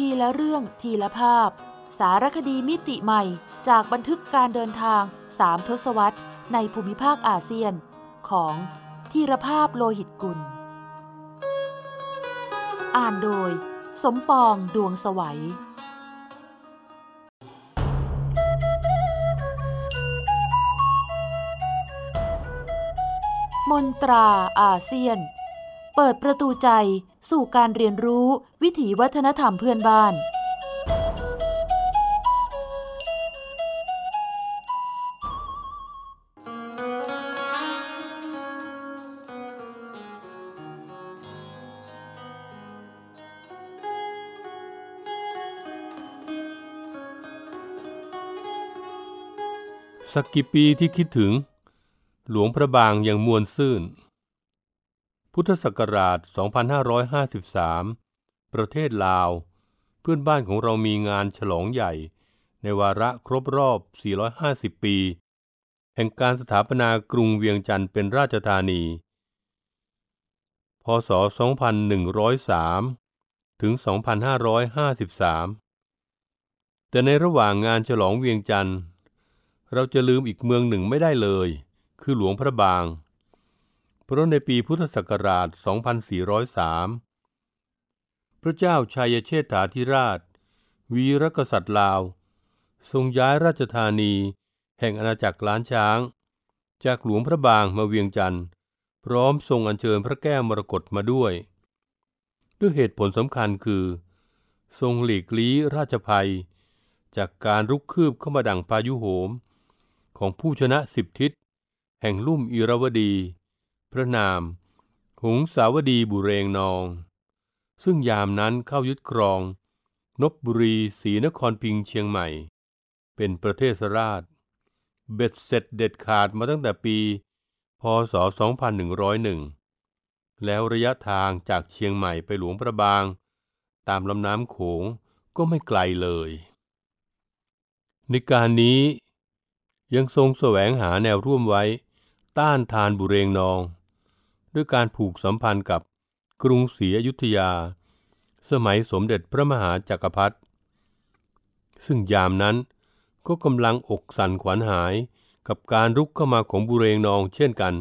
ทีละเรื่องทีละภาพ สารคดีมิติใหม่ จากบันทึกการเดินทางสามทศวรรษ ในภูมิภาคอาเซียน ของธีรภาพโลหิตกุล อ่านโดย สมปองดวงสวัยมนตราอาเซียน เปิดประตูใจ สู่การเรียนรู้วิถีวัฒนธรรมเพื่อนบ้าน สักกี่ปีที่คิดถึง หลวงพระบางยังมวลซื่น พุทธศักราช 2553 ประเทศลาว เพื่อนบ้านของเรามีงานฉลองใหญ่ ในวาระครบรอบ 450 ปี แห่งการสถาปนากรุงเวียงจันทร์เป็นราชธานี พศ 2103 ถึง 2553 แต่ในระหว่างงานฉลองเวียงจันทร์ เราจะลืมอีกเมืองหนึ่งไม่ได้เลย คือหลวงพระบาง เพราะในปีพุทธศักราช 2403 พระเจ้าชัยเชษฐาธิราช วีรกษัตริย์ลาว ทรงย้ายราชธานี แห่งอาณาจักรล้านช้าง จากหลวงพระบางมาเวียงจันทร์ พร้อมทรงอัญเชิญพระแก้วมรกตมาด้วย ด้วยเหตุผลสำคัญคือ ทรงหลีกลี้ราชภัย จากการรุกคืบเข้ามาดั่งพายุโหม ของผู้ชนะสิบทิศแห่งลุ่มอิราวดี พระนามหงสาวดีบุเรงนอง ซึ่งยามนั้นเข้ายึดครอง นบบุรีศรีนครพิงเชียงใหม่ เป็นประเทศราช เบ็ดเสร็จเด็ดขาดมาตั้งแต่ปี พศ 2101 แล้วระยะทางจากเชียงใหม่ไปหลวงพระบาง ตามลำน้ำโขงก็ไม่ไกลเลย ในการนี้ยังทรงแสวงหาแนวร่วมไว้ ต้านทานบุเรงนอง ด้วยการผูกสัมพันธ์กับกรุงศรีอยุธยา สมัยสมเด็จพระมหาจักรพรรดิซึ่งยามนั้นก็กำลังอกสั่นขวัญหายกับการรุกเข้ามาของบุเรงนองเช่นกัน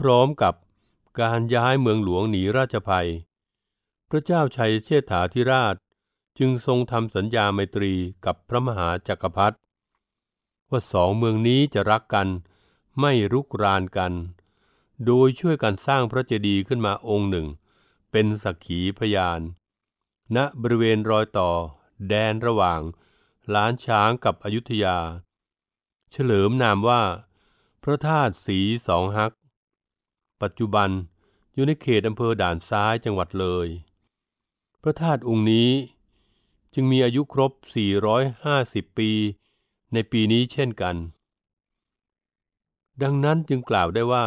พร้อมๆกับการย้ายเมืองหลวงหนีราชภัย พระเจ้าชัยเชษฐาธิราชจึงทรงทำสัญญาไมตรีกับพระมหาจักรพรรดิว่าสองเมืองนี้จะรักกันไม่รุกรานกัน โดยช่วยกันสร้างพระเจดีย์ขึ้นมาองค์หนึ่ง เป็นสักขีพยาน ณบริเวณรอยต่อ แดนระหว่าง ล้านช้างกับอยุธยา เฉลิมนามว่า พระธาตุสีสองฮัก ปัจจุบันอยู่ในเขตอำเภอด่านซ้ายจังหวัดเลย พระธาตุองค์นี้จึงมีอายุครบ 450 ปี ในปีนี้เช่นกัน ดังนั้นจึงกล่าวได้ว่า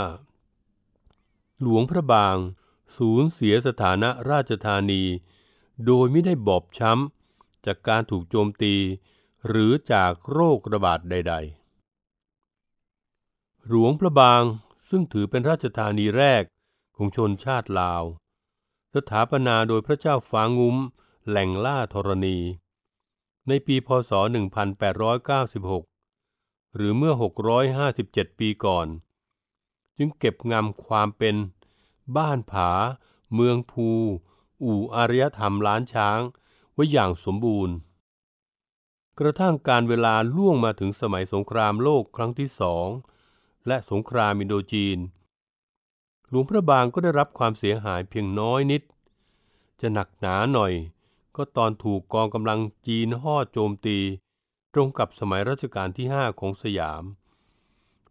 หลวงพระบาง สูญเสียสถานะราชธานี โดยไม่ได้บอบช้ำ จากการถูกโจมตี หรือจากโรคระบาดใด ๆ หลวงพระบางซึ่งถือเป็นราชธานีแรกของชนชาติลาว สถาปนาโดยพระเจ้าฟางุ้ม แหล่งล่าธรณี ในปีพศ 1896 หรือเมื่อ 657 ปีก่อน จึงเก็บงำความเป็นบ้านผา เมืองภู อู่อารยธรรมล้านช้าง ไว้อย่างสมบูรณ์ กระทั่งการเวลาล่วงมาถึงสมัยสงครามโลกครั้งที่สอง และสงครามอินโดจีน หลวงพระบางก็ได้รับความเสียหายเพียงน้อยนิด จะหนักหนาหน่อย ก็ตอนถูกกองกำลังจีนห่อโจมตี ตรงกับสมัยรัชกาลที่ 5 ของสยาม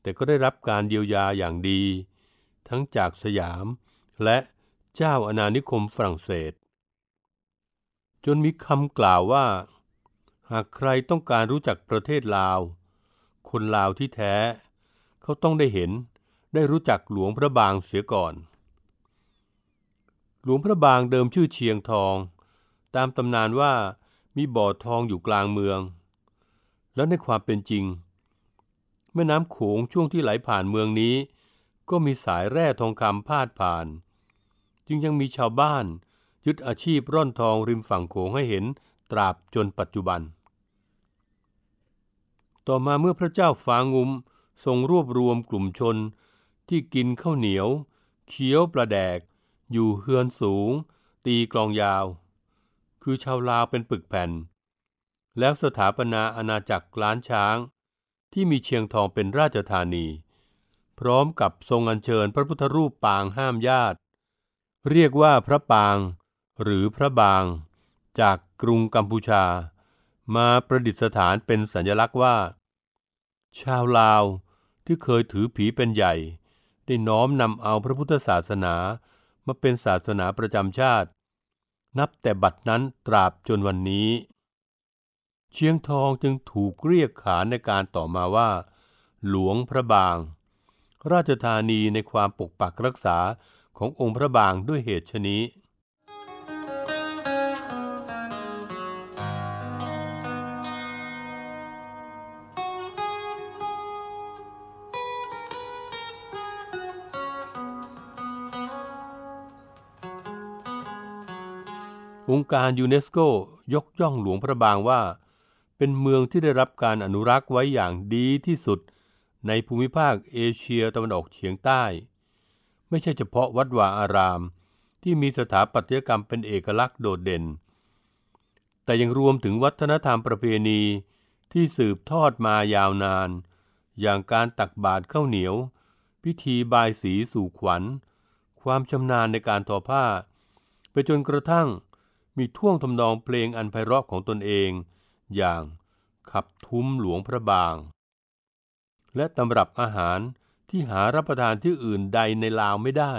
แต่ก็ได้รับการเยียวยาอย่างดี ทั้งจากสยามและเจ้าอาณานิคมฝรั่งเศส จนมีคำกล่าวว่า หากใครต้องการรู้จักประเทศลาว คนลาวที่แท้ เขาต้องได้เห็นได้รู้จักหลวงพระบางเสียก่อน หลวงพระบางเดิมชื่อเชียงทอง ตามตำนานว่ามีบ่อทองอยู่กลางเมือง แล้วในความเป็นจริง แม่น้ำโขงช่วงที่ไหลผ่านเมืองนี้ ก็มีสายแร่ทองคำพาดผ่าน จึงยังมีชาวบ้านยึดอาชีพร่อนทองริมฝั่งโขงให้เห็นตราบจนปัจจุบัน ต่อมาเมื่อพระเจ้าฟางุมทรงรวบรวมกลุ่มชนที่กินข้าวเหนียวเคี้ยวปลาแดก อยู่เฮือนสูง ตีกลองยาว คือชาวลาวเป็นปึกแผ่น แล้วสถาปนาอาณาจักรล้านช้าง ที่มีเชียงทองเป็นราชธานี พร้อมกับทรงอัญเชิญพระพุทธรูปปางห้ามญาติ เรียกว่าพระปาง หรือพระบาง จากกรุงกัมพูชา มาประดิษฐานเป็นสัญลักษณ์ว่า ชาวลาวที่เคยถือผีเป็นใหญ่ ได้น้อมนำเอาพระพุทธศาสนามาเป็นศาสนาประจำชาติ นับแต่บัดนั้นตราบจนวันนี้ เชียงทองจึงถูกเรียกขานในการต่อมาว่า หลวงพระบาง ราชธานีในความปกปักรักษาขององค์พระบางด้วยเหตุชนี้องค์การยูเนสโกยกย่องหลวงพระบางว่า เป็นเมืองที่ได้รับการอนุรักษ์ไว้อย่างดีที่สุด ในภูมิภาคเอเชียตะวันออกเฉียงใต้ ไม่ใช่เฉพาะวัดวาอาราม ที่มีสถาปัตยกรรมเป็นเอกลักษณ์โดดเด่น แต่ยังรวมถึงวัฒนธรรมประเพณีที่สืบทอดมายาวนาน อย่างการตักบาตรข้าวเหนียว พิธีบายสีสู่ขวัญ ความชำนาญในการทอผ้า ไปจนกระทั่งมีท่วงทำนองเพลงอันไพเราะของตนเอง อย่างขับทุ้มหลวงพระบาง และตำรับอาหารที่หารับประทานที่อื่นใดในลาวไม่ได้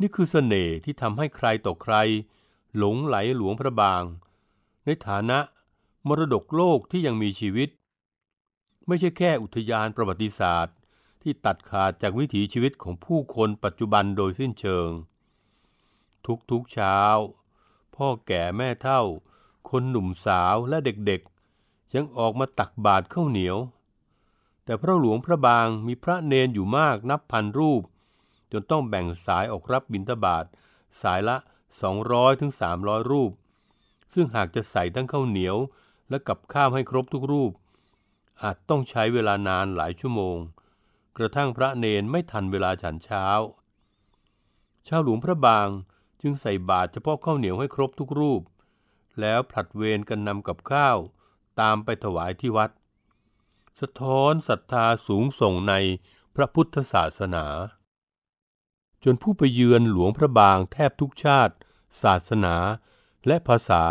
นี่คือเสน่ห์ที่ทำให้ใครต่อใคร หลงไหลหลวงพระบาง ในฐานะมรดกโลกที่ยังมีชีวิต ไม่ใช่แค่อุทยานประวัติศาสตร์ ที่ตัดขาดจากวิถีชีวิตของผู้คนปัจจุบันโดยสิ้นเชิง ทุกๆเช้า พ่อแก่แม่เฒ่า คนหนุ่มสาวและเด็กๆ ยังออกมาตักบาตรข้าวเหนียว แต่พระหลวงพระบางมีพระเนนอยู่มากนับพันรูป จนต้องแบ่งสายออกรับบิณฑบาตสายละ200ถึง300 รูป ซึ่งหากจะใส่ทั้งข้าวเหนียวและกับข้าวให้ครบทุกรูป อาจต้องใช้เวลานานหลายชั่วโมง กระทั่งพระเนนไม่ทันเวลาฉันเช้า ชาวหลวงพระบางจึงใส่บาตรเฉพาะข้าวเหนียวให้ครบทุกรูป แล้วผลัดเวรกันนำกับข้าว ตามไปถวายที่วัด สะท้อนศรัทธาสูงส่งในพระพุทธศาสนา จนผู้ไปเยือนหลวงพระบางแทบทุกชาติ ศาสนาและภาษา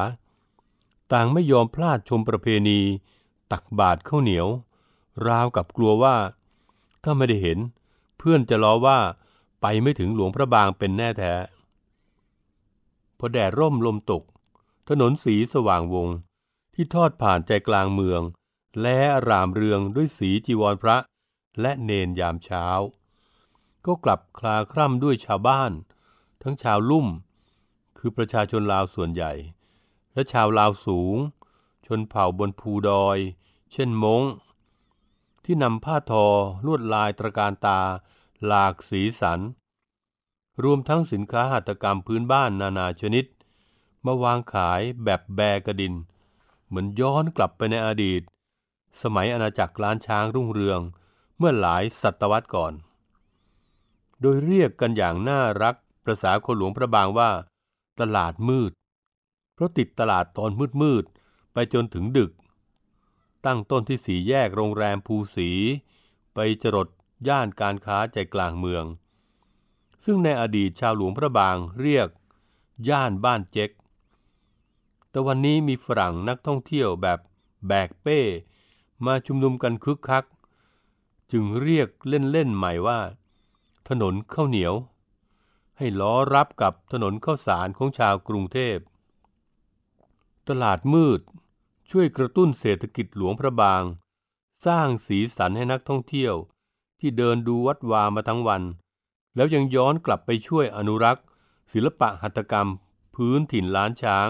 ต่างไม่ยอมพลาดชมประเพณี ตักบาตรข้าวเหนียว ราวกับกลัวว่า ถ้าไม่ได้เห็น เพื่อนจะล้อว่าไปไม่ถึงหลวงพระบางเป็นแน่แท้พอแดดร่มลมตก ถนนสีสว่างวง ที่ทอดผ่านใจกลางเมือง และรามเรืองด้วยสีจีวรพระ และเนนยามเช้า ก็กลับคลาคร่ำด้วยชาวบ้าน ทั้งชาวลุ่ม คือประชาชนลาวส่วนใหญ่ และชาวลาวสูง ชนเผ่าบนภูดอย เช่นมงที่นำผ้าทอลวดลายตระการตา หลากสีสัน รวมทั้งสินค้าหัตถกรรมพื้นบ้านนานาชนิด มาวางขายแบบแบกระดิน เหมือนย้อนกลับไปในอดีต สมัยอาณาจักรล้านช้างรุ่งเรืองเมื่อหลายศตวรรษก่อน โดยเรียกกันอย่างน่ารักประษาคนหลวงพระบางว่า ตลาดมืด เพราะติดตลาดตอนมืดๆไปจนถึงดึก ตั้งต้นที่สีแยกโรงแรมภูสี ไปจรดย่านการค้าใจกลางเมือง ซึ่งในอดีตชาวหลวงพระบางเรียก ย่านบ้านเจ๊ก แต่วันนี้มีฝรั่งนักท่องเที่ยวแบบแบกเป้ มาชุมนุมกันคึกคัก จึงเรียกเล่นๆใหม่ว่า ถนนข้าวเหนียว ให้ล้อรับกับถนนข้าวสารของชาวกรุงเทพ ตลาดมืด ช่วยกระตุ้นเศรษฐกิจหลวงพระบาง สร้างสีสันให้นักท่องเที่ยวที่เดินดูวัดวามาทั้งวัน แล้วยังย้อนกลับไปช่วยอนุรักษ์ ศิลปะหัตถกรรม พื้นถิ่นล้านช้าง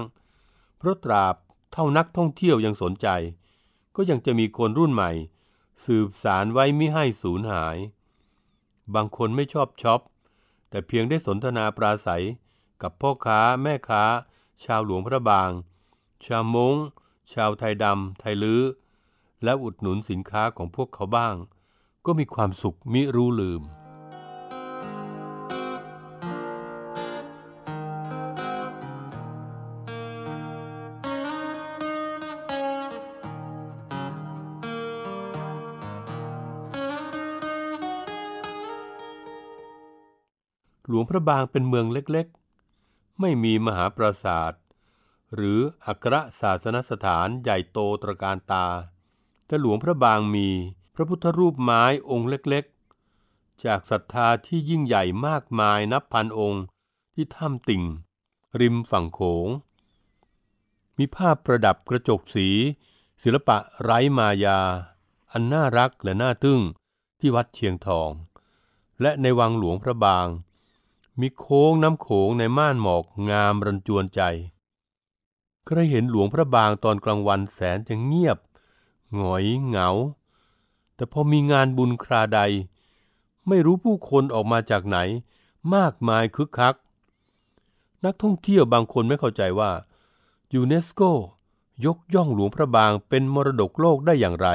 เพราะตราบเท่านักท่องเที่ยวยังสนใจ ก็ยังจะมีคนรุ่นใหม่ สืบสารไว้ไม่ให้สูญหาย บางคนไม่ชอบช็อป แต่เพียงได้สนทนาปราศัย กับพ่อค้าแม่ค้า ชาวหลวงพระบาง ชาวมงชาวไทยดำไทยลื้อ และอุดหนุนสินค้าของพวกเขาบ้าง ก็มีความสุขมิรู้ลืม งพระบางเป็นเมืองเล็กๆ ไม่มีมหาปราสาท หรืออัครศาสนสถานใหญ่โตตระการตา แต่หลวงพระบางมีพระพุทธรูปไม้องค์เล็กๆ จากศรัทธาที่ยิ่งใหญ่มากมายนับพันองค์ที่ถ้ำติ่ง ริมฝั่งโขง มีภาพประดับกระจกสี ศิลปะไร้มายา อันน่ารักและน่าทึ่งที่วัดเชียงทอง และในวังหลวงพระบาง มีโค้งน้ำโขงในม่านหมอกงามรันจวนใจ ใครเห็นหลวงพระบางตอนกลางวันแสนจะเงียบ หงอยเหงา แต่พอมีงานบุญคราใด ไม่รู้ผู้คนออกมาจากไหน มากมายคึกคัก นักท่องเที่ยวบางคนไม่เข้าใจว่ายูเนสโกยกย่องหลวงพระบางเป็นมรดกโลกได้อย่างไร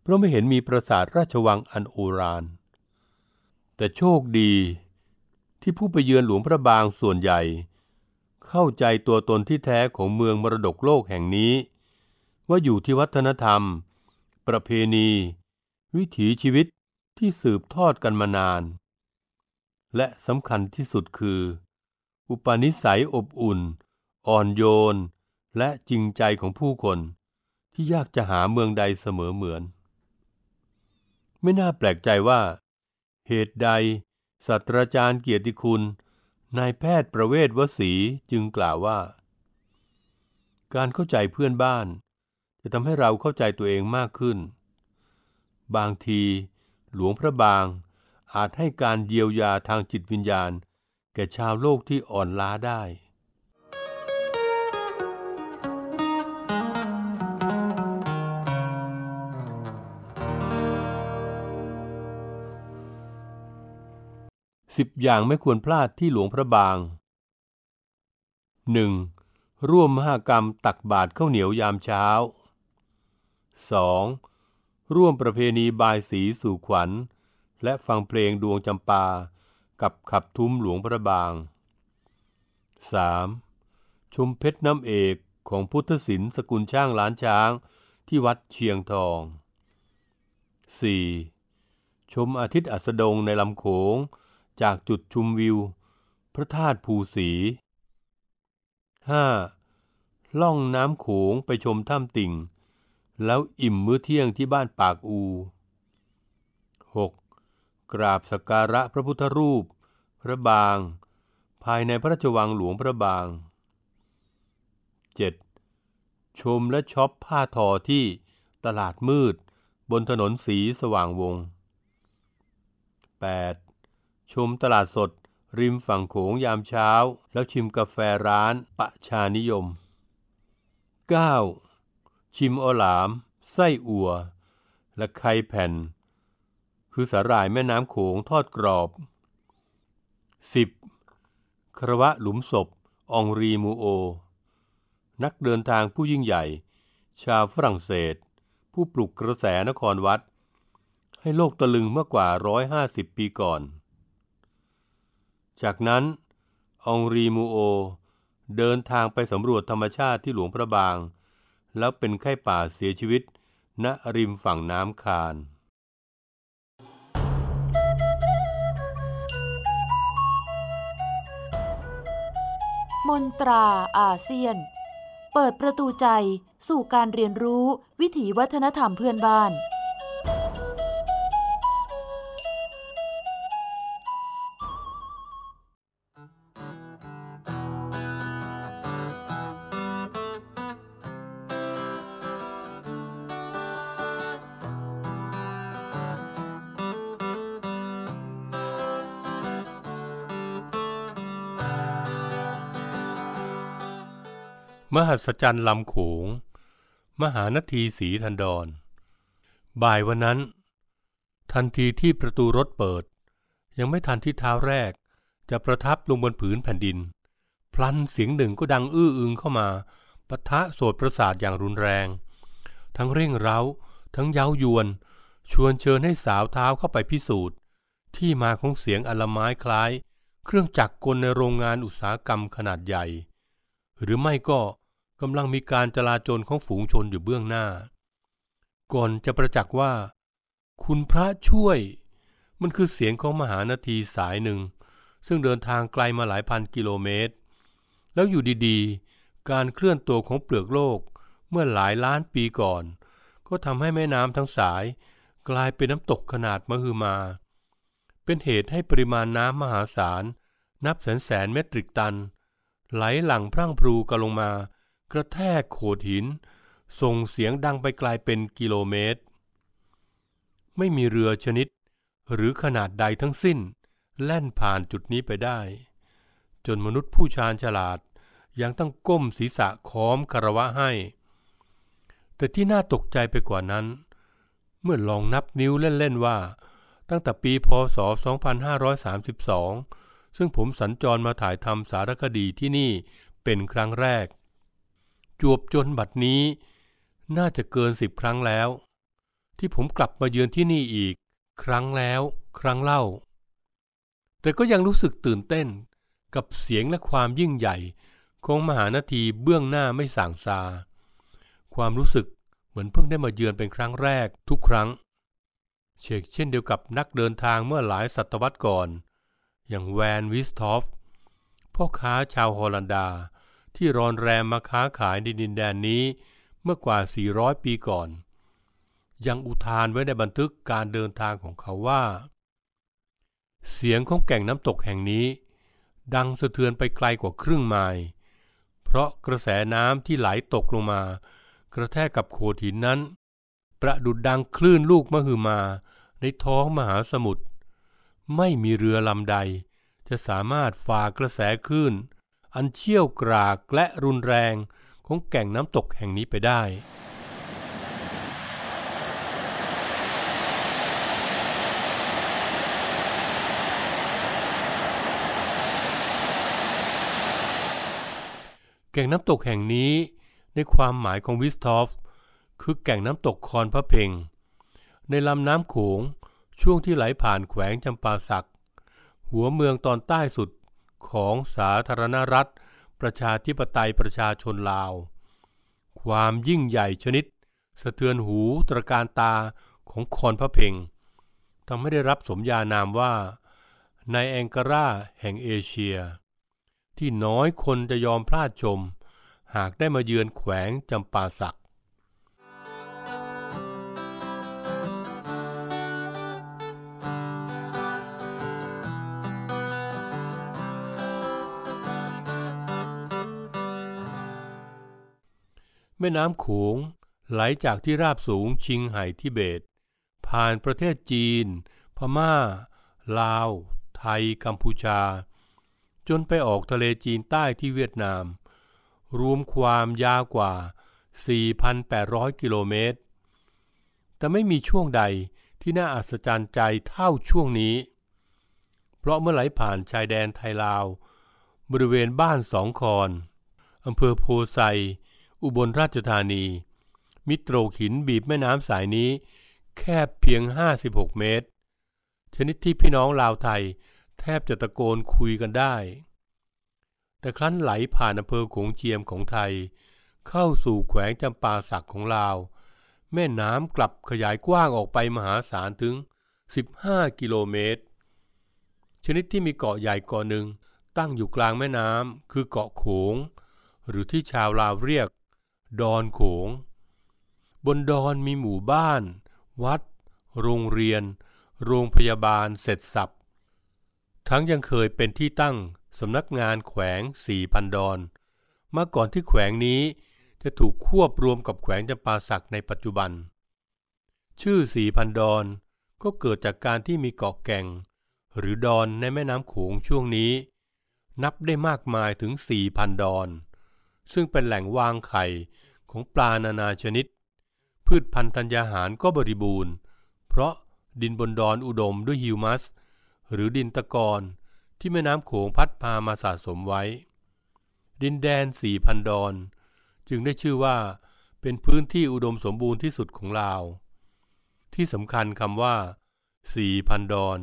เพราะไม่เห็นมีปราสาทราชวังอันโอฬารแต่โชคดี ที่ผู้ไปเยือนหลวงพระบางส่วนใหญ่ เข้าใจตัวตนที่แท้ของเมืองมรดกโลกแห่งนี้ ว่าอยู่ที่วัฒนธรรม ประเพณี วิถีชีวิตที่สืบทอดกันมานาน และสำคัญที่สุดคือ อุปนิสัยอบอุ่น อ่อนโยน และจริงใจของผู้คน ที่ยากจะหาเมืองใดเสมอเหมือน ไม่น่าแปลกใจว่า เหตุใด ศาสตราจารย์เกียรติคุณ นายแพทย์ประเวศวสีจึงกล่าวว่า การเข้าใจเพื่อนบ้าน จะทำให้เราเข้าใจตัวเองมากขึ้น บางที หลวงพระบางอาจให้การเยียวยาทางจิตวิญญาณ แก่ชาวโลกที่อ่อนล้าได้ สิบอย่างไม่ควรพลาดที่หลวงพระบาง 1. ร่วมมหากรรมตักบาตรข้าวเหนียวยามเช้า 2. ร่วมประเพณีบายสีสู่ขวัญ และฟังเพลงดวงจำปา กับขับทุ้มหลวงพระบาง 3. ชมเพชรน้ำเอกของพุทธศิลป์สกุลช่างล้านช้างที่วัดเชียงทอง 4. ชมอาทิตย์อัสดงในลำโขง จากจุดชุมวิว พระธาตุภูสี 5. ล่องน้ำโขงไปชมถ้ำติ่ง แล้วอิ่มมื้อเที่ยงที่บ้านปากอู 6. กราบสักการะพระพุทธรูป พระบาง ภายในพระราชวังหลวงพระบาง 7. ชมและช็อปผ้าทอที่ตลาดมืดบนถนนสีสว่างวง 8. ชมตลาดสด ริมฝั่งโขงยามเช้า แล้วชิมกาแฟร้านปะชานิยม 9. ชิมอหลาม ไส้อั่ว และไข่แผ่น คือสาหร่ายแม่น้ำโขงทอดกรอบ 10. ครวะหลุมศพ องรีมูโอ นักเดินทางผู้ยิ่งใหญ่ ชาวฝรั่งเศส ผู้ปลุกกระแสนครวัด ให้โลกตะลึงเมื่อกว่า 150 ปีก่อน จากนั้นองรีมูโอ เดินทางไปสำรวจธรรมชาติที่หลวงพระบาง แล้วเป็นไข้ป่าเสียชีวิต ณริมฝั่งน้ำคานมนตราอาเซียน เปิดประตูใจสู่การเรียนรู้วิถีวัฒนธรรมเพื่อนบ้าน มหัศจรรย์ลำโขง มหานทีสีทันดร บ่ายวันนั้น ทันทีที่ประตูรถเปิด ยังไม่ทันที่เท้าแรก จะประทับลงบนผืนแผ่นดิน พลันเสียงหนึ่งก็ดังอื้ออึงเข้ามาปะทะโสดประสาทอย่างรุนแรง ทั้งเร่งเร้า ทั้งเย้ายวน ชวนเชิญให้สาวเท้าเข้าไปพิสูจน์ ที่มาของเสียงอลไม้คล้าย เครื่องจักรกลในโรงงานอุตสาหกรรมขนาดใหญ่ หรือไม่ก็ กำลังมีการจลาจลของฝูงชนอยู่เบื้องหน้า ก่อนจะประจักษ์ว่า คุณพระช่วย มันคือเสียงของมหานาทีสายหนึ่ง ซึ่งเดินทางไกลมาหลายพันกิโลเมตร แล้วอยู่ดีๆ การเคลื่อนตัวของเปลือกโลกเมื่อหลายล้านปีก่อน ก็ทำให้แม่น้ำทั้งสาย กลายเป็นน้ำตกขนาดมหึมา เป็นเหตุให้ปริมาณน้ำมหาศาล นับแสนแสนเมตริกตัน ไหลหลั่งพรั่งพรูกันลงมา กระแทกโขดหิน ส่งเสียงดังไปไกลเป็นกิโลเมตร ไม่มีเรือชนิดหรือขนาดใดทั้งสิ้น แล่นผ่านจุดนี้ไปได้ จนมนุษย์ผู้ชาญฉลาดยังต้องก้มศีรษะค้อมคารวะให้ แต่ที่น่าตกใจไปกว่านั้น เมื่อลองนับนิ้วเล่น ๆ ว่า ตั้งแต่ปีพศ 2532 ซึ่งผมสัญจรมาถ่ายทำสารคดีที่นี่เป็นครั้งแรก จวบจนบัดนี้ น่าจะเกินสิบครั้งแล้ว ที่ผมกลับมาเยือนที่นี่อีก ครั้งแล้ว ครั้งเล่า แต่ก็ยังรู้สึกตื่นเต้นกับเสียงและความยิ่งใหญ่ของมหานาทีเบื้องหน้าไม่ส่างซา ความรู้สึกเหมือนเพิ่งได้มาเยือนเป็นครั้งแรกทุกครั้ง เชกเช่นเดียวกับนักเดินทางเมื่อหลายศตวรรษก่อน อย่างแวนวิสทอฟพ่อค้าชาวฮอลันดา ที่รอนแรมมาค้าขายในดินแดนนี้เมื่อกว่า 400 ปีก่อน ยังอุทานไว้ในบันทึกการเดินทางของเขาว่า เสียงของแก่งน้ำตกแห่งนี้ ดังสะเทือนไปไกลกว่าครึ่งไมล์เพราะกระแสน้ำที่ไหลตกลงมา กระแทกกับโขดหินนั้น ประดุดดังคลื่นลูกมหึมา ในท้องมหาสมุทรไม่มีเรือลำใด จะสามารถฝ่ากระแสคลื่น อันเชี่ยวกรากและรุนแรงของแก่งน้ำตกแห่งนี้ไปได้ แก่งน้ำตกแห่งนี้ในความหมายของวิสทอฟ คือแก่งน้ำตกคอนพระเพงในลำน้ำโขงช่วงที่ไหลผ่านแขวงจำปาสัก หัวเมืองตอนใต้สุด ของสาธารณรัฐ ประชาธิปไตยประชาชนลาว ความยิ่งใหญ่ชนิด สะเทือนหูตระการตาของคอนพระเพ่งทำให้ได้รับสมญานามว่า ในแองการาแห่งเอเชีย ที่น้อยคนจะยอมพลาดชม หากได้มาเยือนแขวงจำปาสัก แม่น้ำโขงไหลจากที่ราบสูงชิงไห่ทิเบต ผ่านประเทศจีน พม่า ลาว ไทย กัมพูชา จนไปออกทะเลจีนใต้ที่เวียดนาม รวมความยาวกว่า 4,800 กิโลเมตร แต่ไม่มีช่วงใดที่น่าอัศจรรย์ใจเท่าช่วงนี้ เพราะเมื่อไหลผ่านชายแดนไทยลาว บริเวณบ้านสองคอนอำเภอโพไซ อุบลราชธานี มิโตรหินบีบแม่น้ำสายนี้ แคบเพียง 56 เมตร ชนิดที่พี่น้องลาวไทย แทบจะตะโกนคุยกันได้ แต่ครั้นไหลผ่านอำเภอโขงเจียมของไทย เข้าสู่แขวงจำปาสักของลาว แม่น้ำกลับขยายกว้างออกไปมหาศาลถึง 15 กิโลเมตร ชนิดที่มีเกาะใหญ่เกาะหนึ่งตั้งอยู่กลางแม่น้ำคือเกาะโขง หรือที่ชาวลาวเรียก ดอนโขง บนดอนมีหมู่บ้าน วัด โรงเรียน โรงพยาบาลเสร็จสับ ทั้งยังเคยเป็นที่ตั้งสำนักงานแขวงสี่พันดอน มาก่อนที่แขวงนี้จะถูกควบรวมกับแขวงจำปาสักในปัจจุบัน ชื่อสี่พันดอนก็เกิดจากการที่มีเกาะแก่ง หรือดอนในแม่น้ำโขงช่วงนี้ นับได้มากมายถึงสี่พันดอน ซึ่งเป็นแหล่งวางไข่ ของปลานานาชนิด พืชพันธุ์ธัญญาหารก็บริบูรณ์ เพราะดินบนดอนอุดมด้วยฮิวมัส หรือดินตะกอนที่แม่น้ำโขงพัดพามาสะสมไว้ ดินแดนสี่พันดอน จึงได้ชื่อว่าเป็นพื้นที่อุดมสมบูรณ์ที่สุดของลาว ที่สำคัญคำว่าสี่พันดอน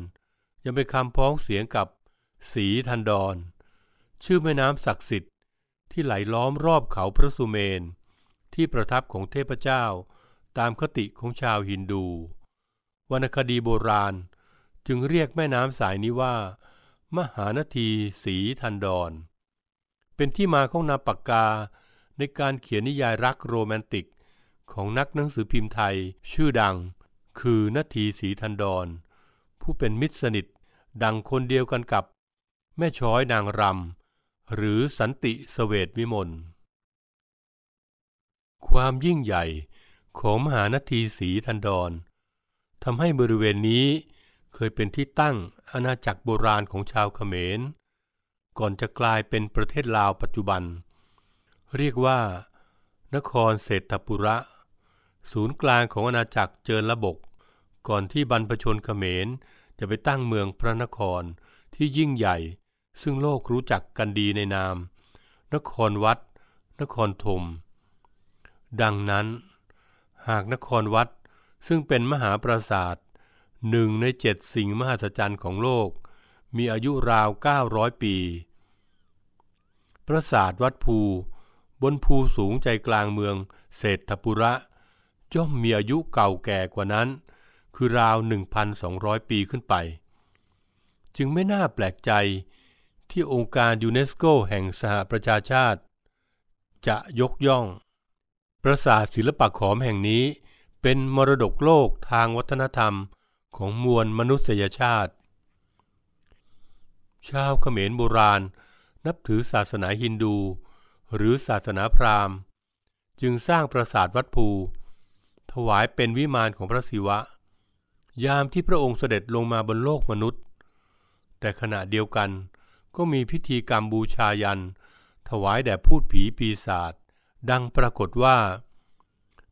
ยังเป็นคำพ้องเสียงกับสีทันดอน ชื่อแม่น้ำศักดิ์สิทธิ์ที่ไหลล้อมรอบเขาพระสุเมน ที่ประทับของเทพเจ้า ตามคติของชาวฮินดู วรรณคดีโบราณจึงเรียกแม่น้ำสายนี้ว่า มหานทีสีทันดอน เป็นที่มาของนามปากกาในการเขียนนิยายรักโรแมนติกของนักหนังสือพิมพ์ไทย ชื่อดัง คือนาทีสีทันดอนผู้เป็นมิตรสนิทดังคนเดียวกันกับ แม่ช้อยนางรำหรือสันติสเวตวิมล ความยิ่งใหญ่ของมหานาทีสีทันดอนทำให้บริเวณนี้เคยเป็นที่ตั้งอาณาจักรโบราณของชาวเขมร ก่อนจะกลายเป็นประเทศลาวปัจจุบัน เรียกว่า นครเศรษฐปุระ ศูนย์กลางของอาณาจักรเจริญระบก ก่อนที่บรรพชนเขมรจะไปตั้งเมืองพระนครที่ยิ่งใหญ่ ซึ่งโลกรู้จักกันดีในนาม นครวัด นครธม ดังนั้น หากนครวัดซึ่งเป็นมหาปราสาทหนึ่งในเจ็ดสิ่งมหัศจรรย์ของโลก มีอายุราว 900 ปี ปราสาทวัดภู บนภูสูงใจกลางเมืองเศรษฐปุระย่อมมีอายุเก่าแก่กว่านั้น คือราว 1,200 ปีขึ้นไป จึงไม่น่าแปลกใจที่องค์การยูเนสโกแห่งสหประชาชาติ จะยกย่อง ปราสาทศิลปะขอมแห่งนี้เป็นมรดกโลกทางวัฒนธรรมของมวลมนุษยชาติ ชาวเขมรโบราณนับถือศาสนาฮินดู หรือศาสนาพราหมณ์ จึงสร้างปราสาทวัดภู ถวายเป็นวิมานของพระศิวะ ยามที่พระองค์เสด็จลงมาบนโลกมนุษย์ แต่ขณะเดียวกันก็มีพิธีกรรมบูชายัน ถวายแด่พูดผีปีศาจ ดังปรากฏว่า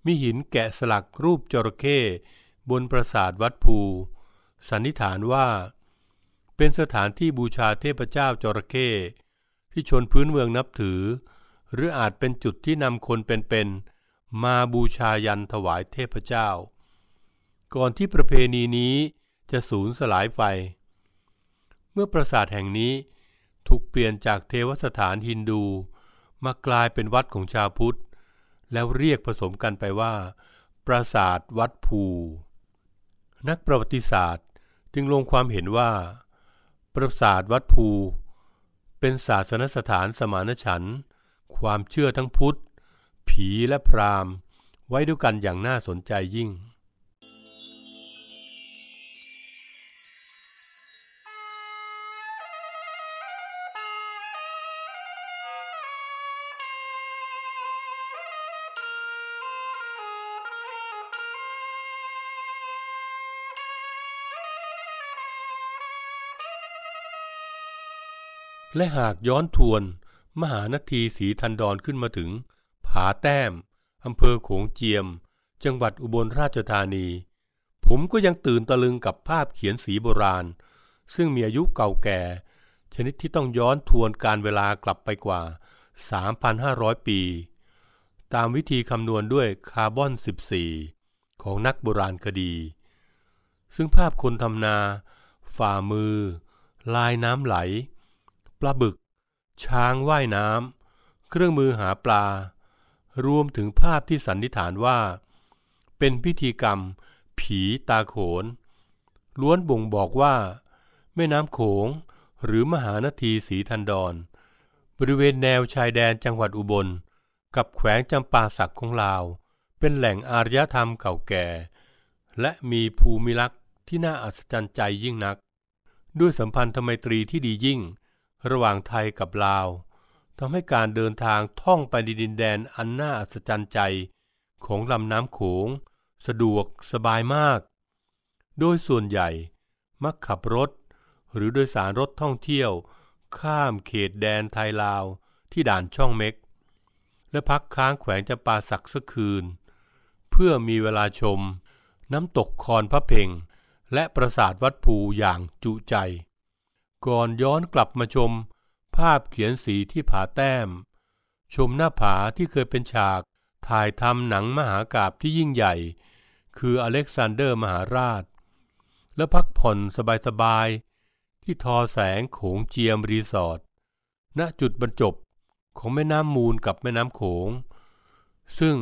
มีหินแกะสลักรูปจระเข้บนปราสาทวัดภู สันนิษฐานว่า เป็นสถานที่บูชาเทพเจ้าจระเข้ที่ชนพื้นเมืองนับถือ หรืออาจเป็นจุดที่นำคนเป็นๆมาบูชายันถวายเทพเจ้า ก่อนที่ประเพณีนี้จะสูญสลายไป เมื่อปราสาทแห่งนี้ถูกเปลี่ยนจากเทวสถานฮินดู มากลายเป็นวัดของชาวพุทธ แล้วเรียกผสมกันไปว่า ปราสาทวัดภู นักประวัติศาสตร์จึงลงความเห็นว่า ปราสาทวัดภู เป็นศาสนสถานสมานฉันท์ความเชื่อทั้งพุทธ ผีและพราหมณ์ ไว้ด้วยกันอย่างน่าสนใจยิ่ง และหากย้อนทวน มหานทีสีทันดอนขึ้นมาถึง ผาแต้มอำเภอโขงเจียม จังหวัดอุบลราชธานี ผมก็ยังตื่นตะลึงกับภาพเขียนสีโบราณ ซึ่งมีอายุเก่าแก่ ชนิดที่ต้องย้อนทวนการเวลากลับไปกว่า 3,500 ปี ตามวิธีคำนวณด้วยคาร์บอน 14 ของนักโบราณคดี ซึ่งภาพคนทำนา ฝ่ามือ ลายน้ำไหล ปลาบึก ช้างว่ายน้ำเครื่องมือหาปลา รวมถึงภาพที่สันนิษฐานว่า เป็นพิธีกรรม ผีตาโขน ล้วนบ่งบอกว่า แม่น้ำโขงหรือมหานทีสีทันดอนบริเวณแนวชายแดนจังหวัดอุบล กับแขวงจำปาสักของลาว เป็นแหล่งอารยธรรมเก่าแก่ และมีภูมิลักษณ์ที่น่าอัศจรรย์ใจยิ่งนัก ด้วยสัมพันธไมตรีที่ดียิ่ง ระหว่างไทยกับลาวทำให้การเดินทางท่องไปในดินแดนอันน่าอัศจรรย์ใจของลำน้ำโขง สะดวกสบายมาก โดยส่วนใหญ่มักขับรถ หรือโดยสารรถท่องเที่ยว ข้ามเขตแดนไทยลาวที่ด่านช่องเม็ก และพักค้างแขวงจะปาสักสักคืน เพื่อมีเวลาชม น้ำตกคอนพะเพ็ง และปราสาทวัดภูอย่างจุใจ ก่อนย้อนกลับมาชม ภาพเขียนสีที่ผาแต้ม ชมหน้าผาที่เคยเป็นฉากถ่ายทำหนังมหากาพย์ที่ยิ่งใหญ่ คืออเล็กซานเดอร์มหาราช และพักผ่อนสบายๆ ที่ทอแสงโขงเจียมรีสอร์ทณจุดบรรจบของแม่น้ำมูลกับแม่น้ำโขง ซึ่ง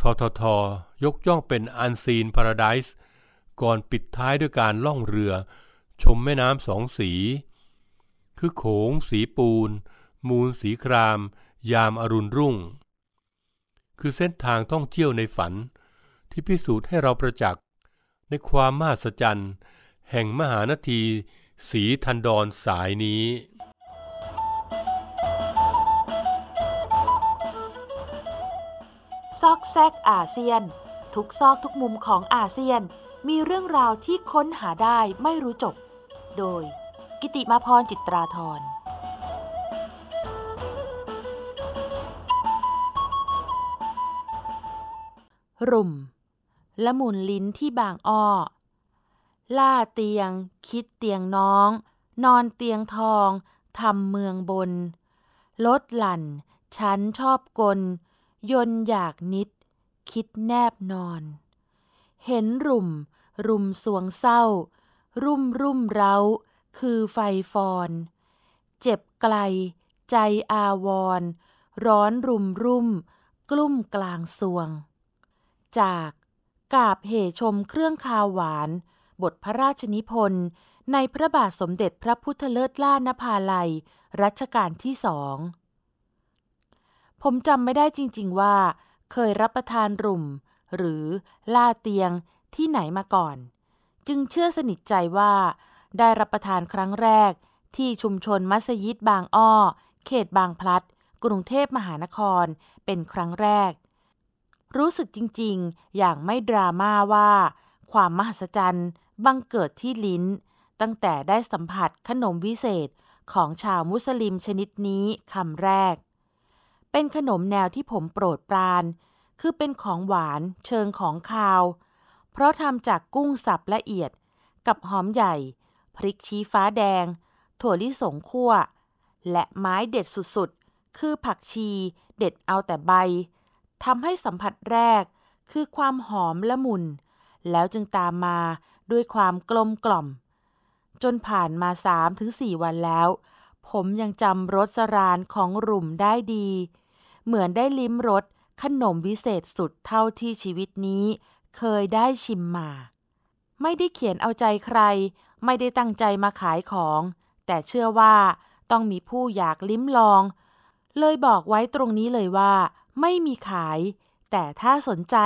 ทททยกย่องเป็นอันซีนพาราไดส์ก่อนปิดท้ายด้วยการล่องเรือ ชมแม่น้ำสองสี คือโขงสีปูน มูลสีคราม ยามอรุณรุ่ง คือเส้นทางท่องเที่ยวในฝันที่พิสูจน์ให้เราประจักษ์ในความมหัศจรรย์ แห่งมหานาทีสีทันดอนสายนี้ ซอกแซกอาเซียน ทุกซอกทุกมุมของอาเซียนมีเรื่องราวที่ค้นหาได้ไม่รู้จบ โดย กิติมาพรจิตราธรรุม ละมุนลิ้นที่บางอ้อ ล่าเตียง คิดเตียงน้อง นอนเตียงทอง ทำเมืองบน ลดหลั่น ฉันชอบกล ยนอยากนิด คิดแนบนอน เห็นรุม รุมสวงเศร้า รุ่มรุ่มเร้า คือไฟฟอน เจ็บไกล ใจอาวร ร้อนรุมรุ่ม กลุ่มกลางสวง จากกาบเหชมเครื่องคาวหวาน บทพระราชนิพนธ์ในพระบาทสมเด็จพระพุทธเลิศล่านภาลัย รัชกาลที่สอง ผมจำไม่ได้จริงๆว่า เคยรับประทานรุ่ม หรือล่าเตียงที่ไหนมาก่อน จึงเชื่อสนิทใจว่า ได้รับประทานครั้งแรก ที่ชุมชนมัสยิดบางอ้อ เขตบางพลัด กรุงเทพมหานคร เป็นครั้งแรก รู้สึกจริงๆ อย่างไม่ดราม่าว่า ความมหัศจรรย์บังเกิดที่ลิ้น ตั้งแต่ได้สัมผัสขนมวิเศษของชาวมุสลิมชนิดนี้คำแรก เป็นขนมแนวที่ผมโปรดปราน คือเป็นของหวานเชิงของคาว เพราะทำจากกุ้งสับละเอียด กับหอมใหญ่ พริกชี้ฟ้าแดง ถั่วลิสงคั่ว และไม้เด็ดสุดๆ คือผักชีเด็ดเอาแต่ใบทำให้สัมผัสแรกคือความหอมละมุน แล้วจึงตามมาด้วยความกลมกล่อม จนผ่านมาสามถึงสี่วันแล้ว ผมยังจำรสสรานของรุ่มได้ดี เหมือนได้ลิ้มรสขนมวิเศษสุดเท่าที่ชีวิตนี้ เคยได้ชิมมา ไม่ได้เขียนเอาใจใคร ไม่ได้ตั้งใจมาขายของ แต่เชื่อว่าต้องมีผู้อยากลิ้มลอง เลยบอกไว้ตรงนี้เลยว่า ไม่มีขาย แต่ถ้าสนใจ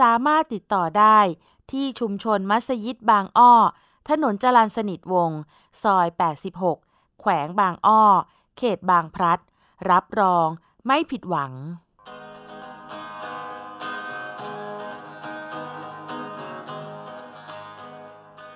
สามารถติดต่อได้ที่ชุมชนมัสยิดบางอ้อ ถนนจรันสนิทวง ซอย 86 แขวงบางอ้อ เขตบางพลัด รับรองไม่ผิดหวัง